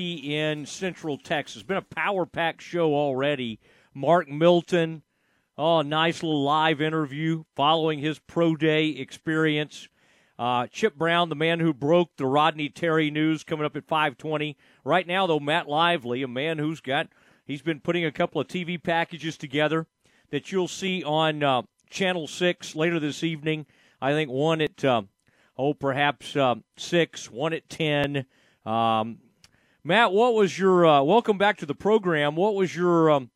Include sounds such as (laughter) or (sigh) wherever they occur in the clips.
ESPN Central Texas. Been a power pack show already. Mark Milton, oh, nice little live interview following his pro day experience. Uh, Chip Brown, the man who broke the Rodney Terry news, coming up at 5:20. Right now, though, Matt Lively, a man who's got he's been putting a couple of TV packages together that you'll see on uh, Channel Six later this evening. I think one at uh, oh perhaps uh, six, one at ten. Um, Matt, what was your uh, welcome back to the program? What was your um,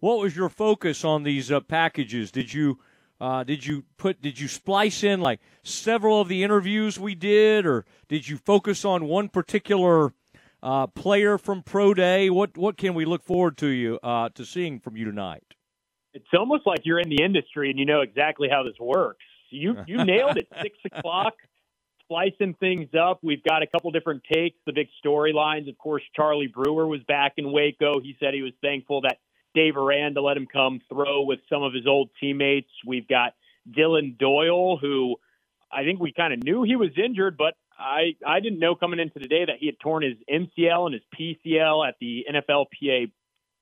what was your focus on these uh, packages? Did you uh, did you put did you splice in like several of the interviews we did, or did you focus on one particular uh, player from Pro Day? What what can we look forward to you uh, to seeing from you tonight? It's almost like you're in the industry and you know exactly how this works. You you (laughs) nailed it. Six o'clock, splicing things up. We've got a couple different takes. The big storylines, of course. Charlie Brewer was back in Waco. He said he was thankful that Dave Aranda let him come throw with some of his old teammates. We've got Dillon Doyle, who I think we kind of knew he was injured, but I I didn't know coming into the day that he had torn his MCL and his PCL at the NFLPA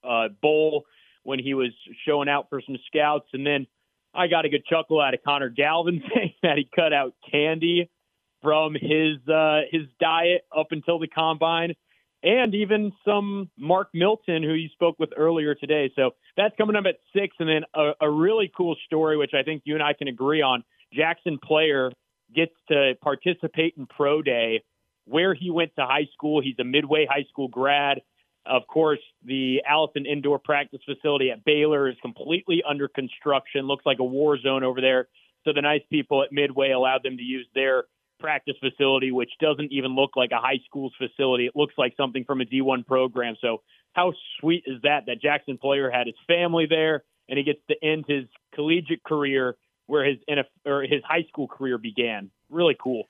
uh, Bowl when he was showing out for some scouts, and then I got a good chuckle out of Connor Galvin (laughs) saying that he cut out candy from his uh, his diet up until the combine, and even some Mark Milton who you spoke with earlier today. So that's coming up at six, and then a, a really cool story which I think you and I can agree on. Jaxon Player gets to participate in pro day where he went to high school. He's a Midway High School grad. Of course, the Allison Indoor Practice Facility at Baylor is completely under construction. Looks like a war zone over there. So the nice people at Midway allowed them to use their practice facility, which doesn't even look like a high school's facility. It looks like something from a D1 program. So how sweet is that? That Jaxon player had his family there, and he gets to end his collegiate career where his in or his high school career began. Really cool.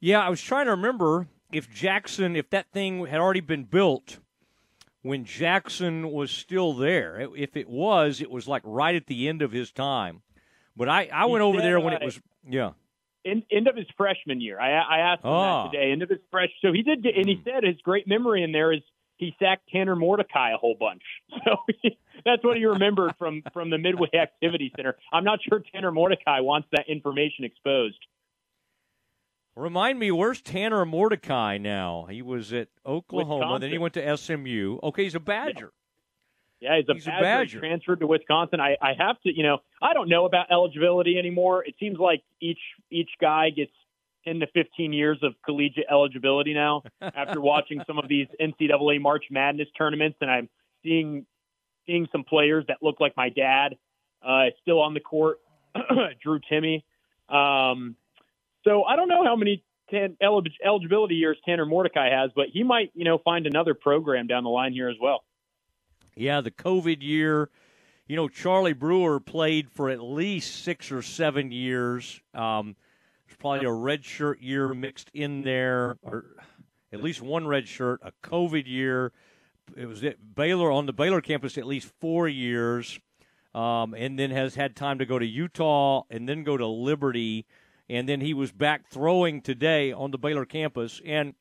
Yeah, I was trying to remember if Jaxon, if that thing had already been built when Jaxon was still there. If it was, it was like right at the end of his time. But I, I went over there when it was, yeah. In, end of his freshman year. I, I asked him oh. that today. End of his fresh. So he did get, and he hmm. said his great memory in there is he sacked Tanner Mordecai a whole bunch. (laughs) So (laughs) that's what he remembered from from the Midway (laughs) Activity Center. I'm not sure Tanner Mordecai wants that information exposed. Remind me, where's Tanner Mordecai now? He was at Oklahoma, Wisconsin. then he went to SMU. Okay, he's a Badger. Yeah, he's a, he's Badger. a Badger. Transferred to Wisconsin. I, I have to, you know, I don't know about eligibility anymore. It seems like each each guy gets 10 to 15 years of collegiate eligibility now (laughs) after watching some of these NCAA March Madness tournaments, and I'm seeing seeing some players that look like my dad uh, still on the court. (clears throat) Drew Timme. Um, so I don't know how many ten, eligibility years Tanner Mordecai has, but he might, you know, find another program down the line here as well. Yeah, the COVID year. You know, Charlie Brewer played for at least six or seven years. Um, there's probably a red shirt year mixed in there, or at least one red shirt, a COVID year. It was at Baylor on the Baylor campus at least four years, um, and then has had time to go to Utah and then go to Liberty and then he was back throwing today on the Baylor campus. And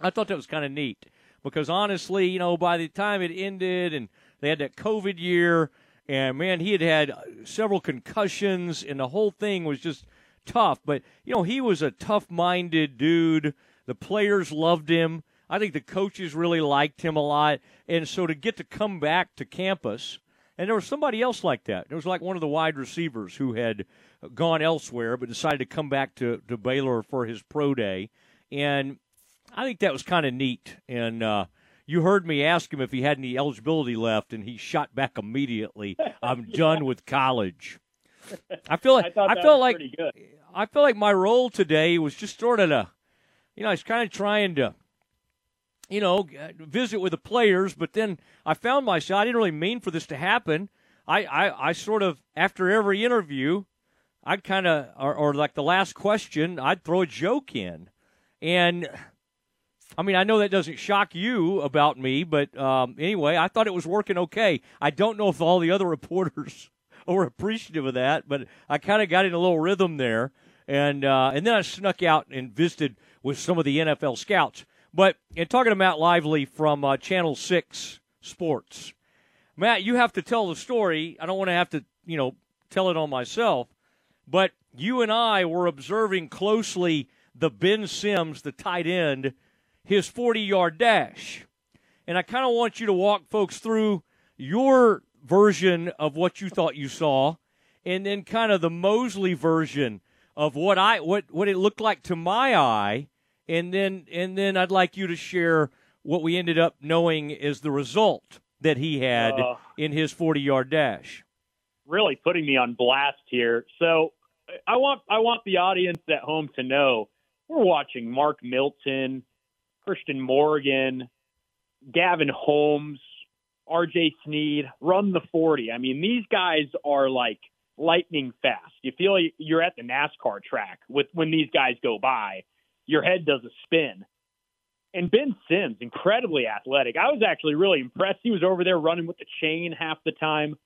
I thought that was kind of neat because honestly, you know, by the time it ended and they had that COVID year, and man, he had had several concussions, and the whole thing was just tough. But, you know, he was a tough minded dude. The players loved him. I think the coaches really liked him a lot. And so to get to come back to campus, and there was somebody else like that. It was like one of the wide receivers who had gone elsewhere, but decided to come back to, to Baylor for his pro day. And I think that was kind of neat. And uh, you heard me ask him if he had any eligibility left, and he shot back immediately. I'm (laughs) done with college. I feel like I, I feel like I feel like my role today was just sort of a, you know, I was kind of trying to, you know, visit with the players, but then I found myself I didn't really mean for this to happen. I, I, I sort of after every interview, I'd kind of, or, or like the last question, I'd throw a joke in. And I mean, I know that doesn't shock you about me, but um, anyway, I thought it was working okay. I don't know if all the other reporters (laughs) were appreciative of that, but I kind of got in a little rhythm there. And, uh, and then I snuck out and visited with some of the NFL scouts. But in talking to Matt Lively from uh, Channel Six Sports, Matt, you have to tell the story. I don't want to have to, you know, tell it on myself, but you and I were observing closely the Ben Sims, the tight end, his 40 yard dash. And I kind of want you to walk folks through your version of what you thought you saw and then kind of the Mosley version of what I what what it looked like to my eye and then and then I'd like you to share what we ended up knowing is the result that he had uh, in his 40-yard dash. Really putting me on blast here. So I want I want the audience at home to know we're watching Mark Milton, Christian Morgan, Gavin Holmes, RJ Sneed run the 40. I mean, these guys are like lightning fast. You feel like you're at the NASCAR track with when these guys go by. Your head does a spin. And Ben Sims, incredibly athletic. I was actually really impressed. He was over there running with the chain half the time.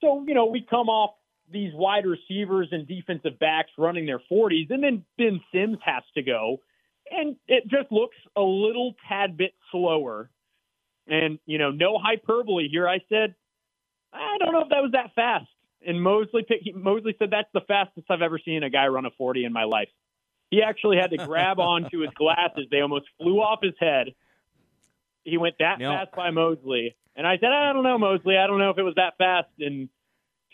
So, you know, we come off these wide receivers and defensive backs running their 40s, and then Ben Sims has to go. And it just looks a little tad bit slower. And, you know, no hyperbole here. I said, I don't know if that was that fast. And Mosley Mosley said that's the fastest I've ever seen a guy run a 40 in my life. He actually had to grab (laughs) onto his glasses; they almost flew off his head. He went that fast by Mosley, and I said, "I don't know, Mosley. I don't know if it was that fast." And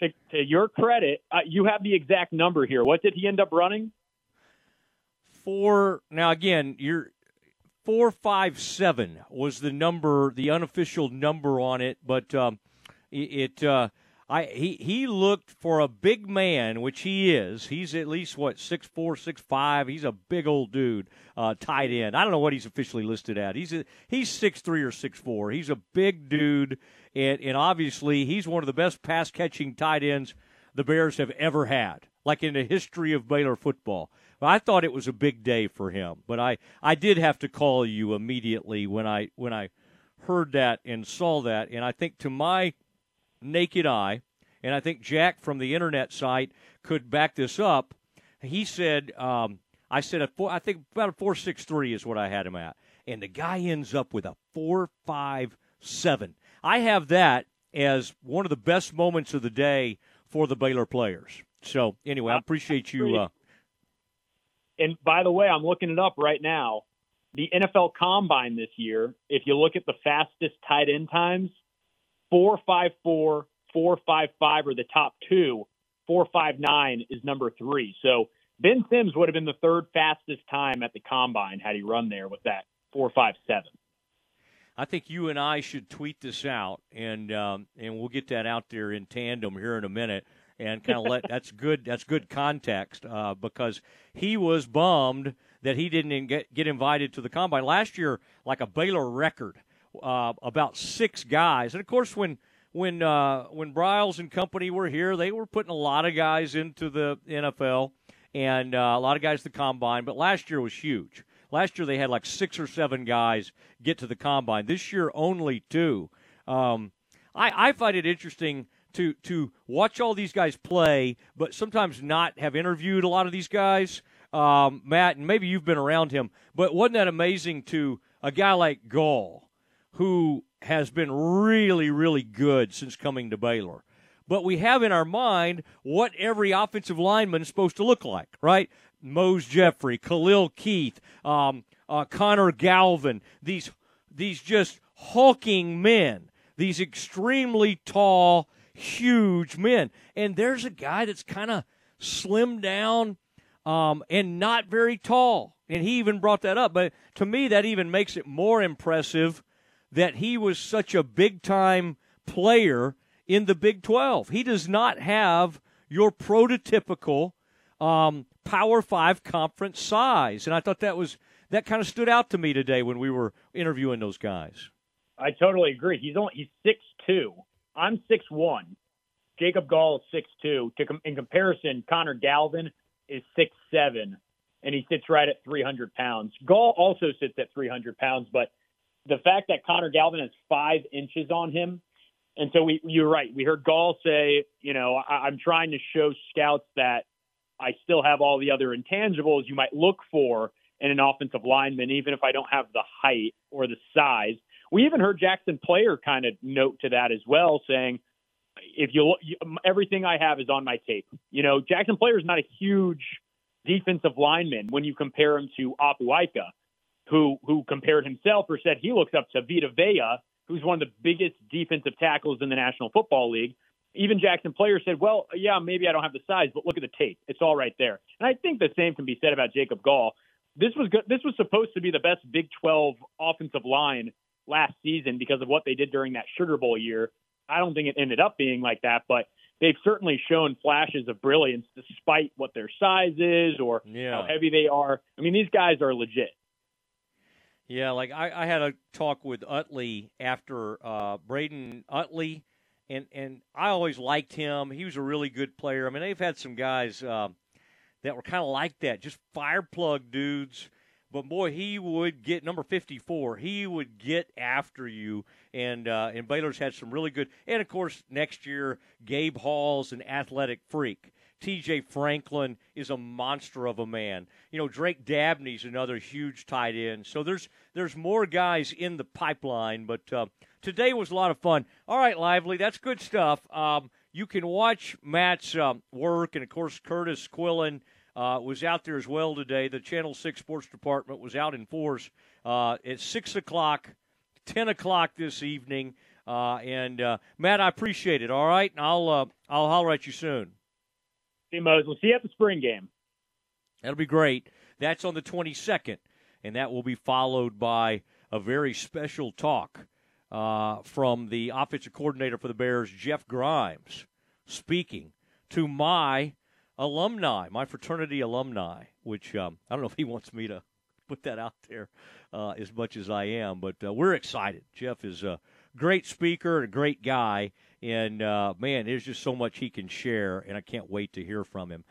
to, to your credit, uh, you have the exact number here. What did he end up running? Four. Now again, you're four five seven was the number, the unofficial number on it, but um, it. uh, I he he looked for a big man, which he is. He's at least what six four, six five. He's a big old dude, uh, tight end. I don't know what he's officially listed at. He's a, he's six three or six four. He's a big dude, and and obviously he's one of the best pass catching tight ends the Bears have ever had, like in the history of Baylor football. I thought it was a big day for him, but I I did have to call you immediately when I when I heard that and saw that, and I think to my naked eye, and I think Jack from the internet site could back this up. He said, um, I said, a four, I think about a 4.63 is what I had him at. And the guy ends up with a 4.57. I have that as one of the best moments of the day for the Baylor players. So, anyway, I appreciate you. Uh, and by the way, I'm looking it up right now. The NFL Combine this year, if you look at the fastest tight end times, 454, 455 are the top two. 459 is number three. So Ben Sims would have been the third fastest time at the combine had he run there with that 457. I think you and I should tweet this out, and um, and we'll get that out there in tandem here in a minute, and kind of let that's good that's good context uh, because he was bummed that he didn't get get invited to the combine last year, like a Baylor record, uh, about six guys, and of course when when uh, when Briles and company were here, they were putting a lot of guys into the NFL and uh, a lot of guys to the combine. But last year was huge. Last year they had like six or seven guys get to the combine. This year only two. Um, I, I find it interesting to to watch all these guys play, but sometimes not have interviewed a lot of these guys. Um, Matt, and maybe you've been around him, but wasn't that amazing to a guy like Gall, who has been really, really good since coming to Baylor. But we have in our mind what every offensive lineman is supposed to look like, right? Mose Jeffrey, Khalil Keith, um, uh, Connor Galvin, these these just hulking men, these extremely tall, huge men. And there's a guy that's kind of slimmed down um, and not very tall. And he even brought that up. But to me, that even makes it more impressive that he was such a big time player in the Big 12. He does not have your prototypical um, Power Five conference size, and I thought that was that kind of stood out to me today when we were interviewing those guys. I totally agree. He's only he's six two. I'm six one. Jacob Gall is six two. In comparison, Connor Galvin is six seven, and he sits right at 300 pounds. Gall also sits at 300 pounds, but the fact that Connor Galvin has five inches on him, and so we, you're right. We heard Gall say, you know, I, I'm trying to show scouts that I still have all the other intangibles you might look for in an offensive lineman, even if I don't have the height or the size. We even heard Jaxon Player kind of note to that as well, saying, if you everything I have is on my tape. You know, Jaxon Player is not a huge defensive lineman when you compare him to Apu Ika, who who compared himself or said he looks up to Vita Vea, who's one of the biggest defensive tackles in the National Football League. Even Jaxon Player said, "Well, yeah, maybe I don't have the size, but look at the tape; it's all right there." And I think the same can be said about Jacob Gall. This was good. This was supposed to be the best Big 12 offensive line last season because of what they did during that Sugar Bowl year. I don't think it ended up being like that, but they've certainly shown flashes of brilliance despite what their size is or yeah. how heavy they are. I mean, these guys are legit. Yeah, like I, I had a talk with Utley after uh, Braden Utley, and and I always liked him. He was a really good player. I mean, they've had some guys uh, that were kind of like that, just fireplug dudes but boy, he would get number 54. He would get after you, and uh, and Baylor's had some really good. And of course, next year, Gabe Hall's an athletic freak. T.J. Franklin is a monster of a man. You know, Drake Dabney's another huge tight end. So there's there's more guys in the pipeline. But uh, today was a lot of fun. All right, Lively, that's good stuff. Um, you can watch Matt's um, work, and of course Curtis Quillen uh, was out there as well today. The Channel 6 Sports Department was out in force uh, at 6 o'clock, 10 o'clock this evening. Uh, and uh, Matt, I appreciate it. All right, and I'll uh, I'll holler at you soon. See Mose. We'll see you at the spring game. That'll be great. That's on the 22nd, and that will be followed by a very special talk uh, from the offensive coordinator for the Bears, Jeff Grimes, speaking to my alumni, my fraternity alumni, which um, I don't know if he wants me to put that out there uh, as much as I am, but uh, we're excited. Jeff is a great speaker and a great guy, and uh, man, there's just so much he can share, and I can't wait to hear from him.